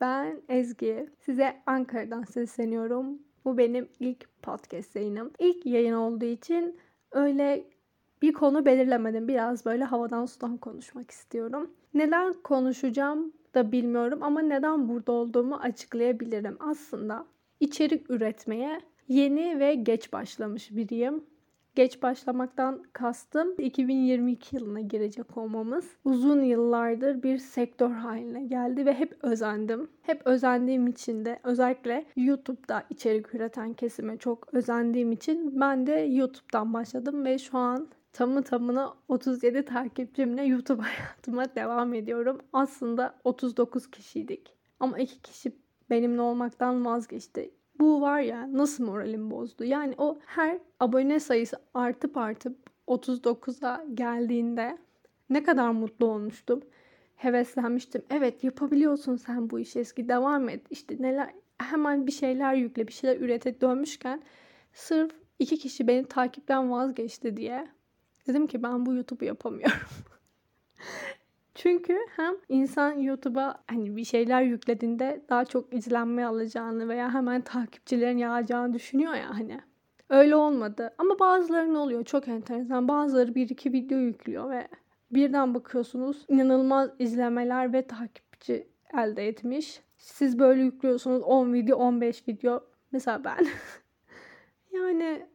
Ben Ezgi. Size Ankara'dan sesleniyorum. Bu benim ilk podcast yayınım. İlk yayın olduğu için öyle bir konu belirlemedim. Biraz böyle havadan sudan konuşmak istiyorum. Neden konuşacağım da bilmiyorum ama neden burada olduğumu açıklayabilirim. Aslında içerik üretmeye yeni ve geç başlamış biriyim. Geç başlamaktan kastım 2022 yılına girecek olmamız. Uzun yıllardır bir sektör haline geldi ve hep özendim. Hep özendiğim için de özellikle YouTube'da içerik üreten kesime çok özendiğim için ben de YouTube'dan başladım ve şu an tamı tamına 37 takipçimle YouTube hayatıma devam ediyorum. Aslında 39 kişiydik. Ama iki kişi benimle olmaktan vazgeçti. Bu var ya nasıl moralim bozdu. Yani o her abone sayısı artıp artıp 39'a geldiğinde ne kadar mutlu olmuştum. Heveslenmiştim. Evet yapabiliyorsun sen bu işi eski devam et. İşte neler hemen bir şeyler yükle bir şeyler ürete dönmüşken sırf iki kişi beni takipten vazgeçti diye dedim ki ben bu YouTube'u yapamıyorum. Çünkü hem insan YouTube'a hani bir şeyler yüklediğinde daha çok izlenme alacağını veya hemen takipçilerin yağacağını düşünüyor ya hani. Öyle olmadı. Ama bazılarının oluyor. Çok enteresan. Bazıları bir iki video yüklüyor ve birden bakıyorsunuz inanılmaz izlemeler ve takipçi elde etmiş. Siz böyle yüklüyorsunuz 10 video, 15 video. Mesela ben. yani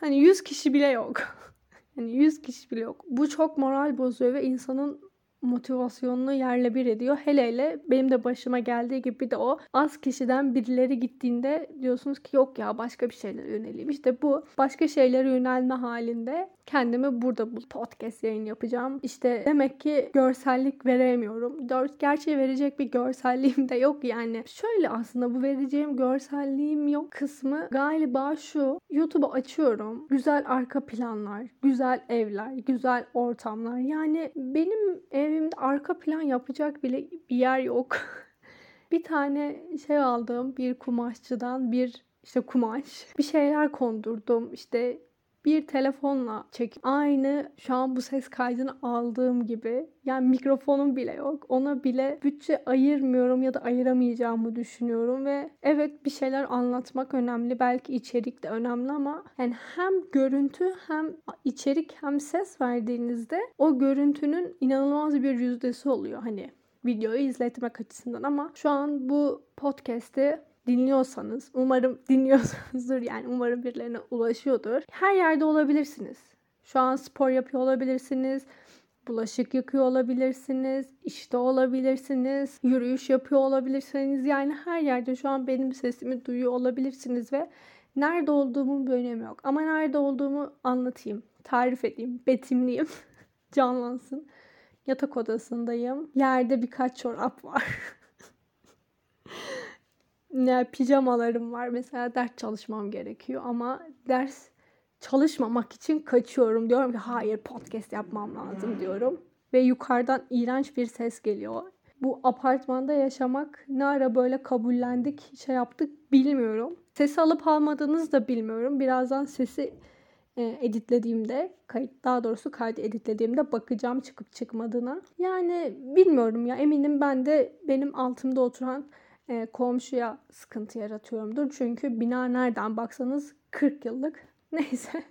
hani 100 kişi bile yok. hani 100 kişi bile yok. Bu çok moral bozuyor ve insanın motivasyonunu yerle bir ediyor. Hele hele benim de başıma geldiği gibi de o az kişiden birileri gittiğinde diyorsunuz ki yok ya başka bir şeylere yöneleyim. İşte bu başka şeylere yönelme halinde kendimi burada bu podcast yayın yapacağım. İşte demek ki görsellik veremiyorum. Gerçi verecek bir görselliğim de yok yani. Şöyle aslında bu vereceğim görselliğim yok kısmı galiba şu. YouTube'u açıyorum. Güzel arka planlar, güzel evler, güzel ortamlar. Yani benim evimde arka plan yapacak bile bir yer yok. bir tane şey aldım bir kumaşçıdan bir işte kumaş. Bir şeyler kondurdum. İşte bir telefonla çek. Aynı şu an bu ses kaydını aldığım gibi. Yani mikrofonum bile yok. Ona bile bütçe ayırmıyorum ya da ayıramayacağımı düşünüyorum ve evet bir şeyler anlatmak önemli. Belki içerik de önemli ama yani hem görüntü hem içerik hem ses verdiğinizde o görüntünün inanılmaz bir yüzdesi oluyor hani videoyu izletmek açısından ama şu an bu podcast'i dinliyorsanız, umarım dinliyorsunuzdur yani umarım birilerine ulaşıyordur. Her yerde olabilirsiniz. Şu an spor yapıyor olabilirsiniz. Bulaşık yıkıyor olabilirsiniz, işte olabilirsiniz, yürüyüş yapıyor olabilirsiniz. Yani her yerde şu an benim sesimi duyuyor olabilirsiniz ve nerede olduğumun bir önemi yok. Ama nerede olduğumu anlatayım, tarif edeyim, betimleyeyim, canlansın. Yatak odasındayım. Yerde birkaç çorap var. ne pijamalarım var. Mesela ders çalışmam gerekiyor ama ders çalışmamak için kaçıyorum. Diyorum ki hayır podcast yapmam lazım diyorum. Ve yukarıdan iğrenç bir ses geliyor. Bu apartmanda yaşamak ne ara böyle kabullendik, şey yaptık bilmiyorum. Sesi alıp almadığınızı da bilmiyorum. Birazdan sesi e, editlediğimde, kayıt daha doğrusu kaydı editlediğimde bakacağım çıkıp çıkmadığına. Yani bilmiyorum ya eminim ben de benim altımda oturan e, komşuya sıkıntı yaratıyorumdur. Çünkü bina nereden baksanız 40 yıllık. Neyse.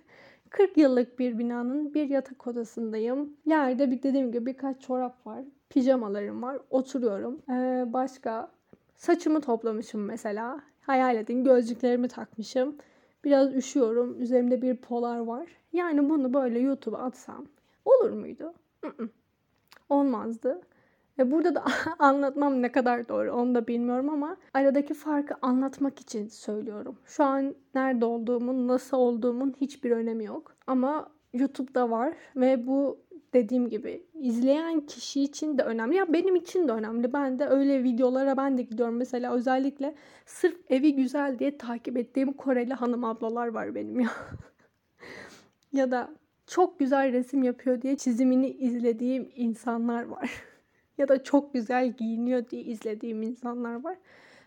40 yıllık bir binanın bir yatak odasındayım. Yerde bir dediğim gibi birkaç çorap var. Pijamalarım var. Oturuyorum. Ee, başka saçımı toplamışım mesela. Hayal edin gözlüklerimi takmışım. Biraz üşüyorum. Üzerimde bir polar var. Yani bunu böyle YouTube'a atsam olur muydu? Olmazdı. Ve burada da anlatmam ne kadar doğru onu da bilmiyorum ama aradaki farkı anlatmak için söylüyorum. Şu an nerede olduğumun, nasıl olduğumun hiçbir önemi yok. Ama YouTube'da var ve bu dediğim gibi izleyen kişi için de önemli. Ya benim için de önemli. Ben de öyle videolara ben de gidiyorum. Mesela özellikle sırf evi güzel diye takip ettiğim Koreli hanım ablalar var benim ya. ya da çok güzel resim yapıyor diye çizimini izlediğim insanlar var ya da çok güzel giyiniyor diye izlediğim insanlar var.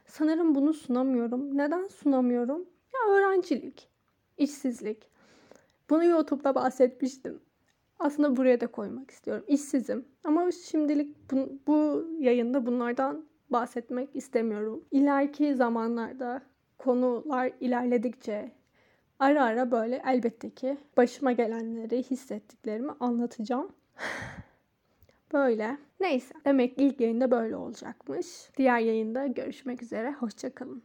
Sanırım bunu sunamıyorum. Neden sunamıyorum? Ya öğrencilik, işsizlik. Bunu YouTube'da bahsetmiştim. Aslında buraya da koymak istiyorum. İşsizim. Ama şimdilik bu, bu yayında bunlardan bahsetmek istemiyorum. İleriki zamanlarda konular ilerledikçe ara ara böyle elbette ki başıma gelenleri, hissettiklerimi anlatacağım. Böyle. Neyse. Demek ilk yayında böyle olacakmış. Diğer yayında görüşmek üzere. Hoşçakalın.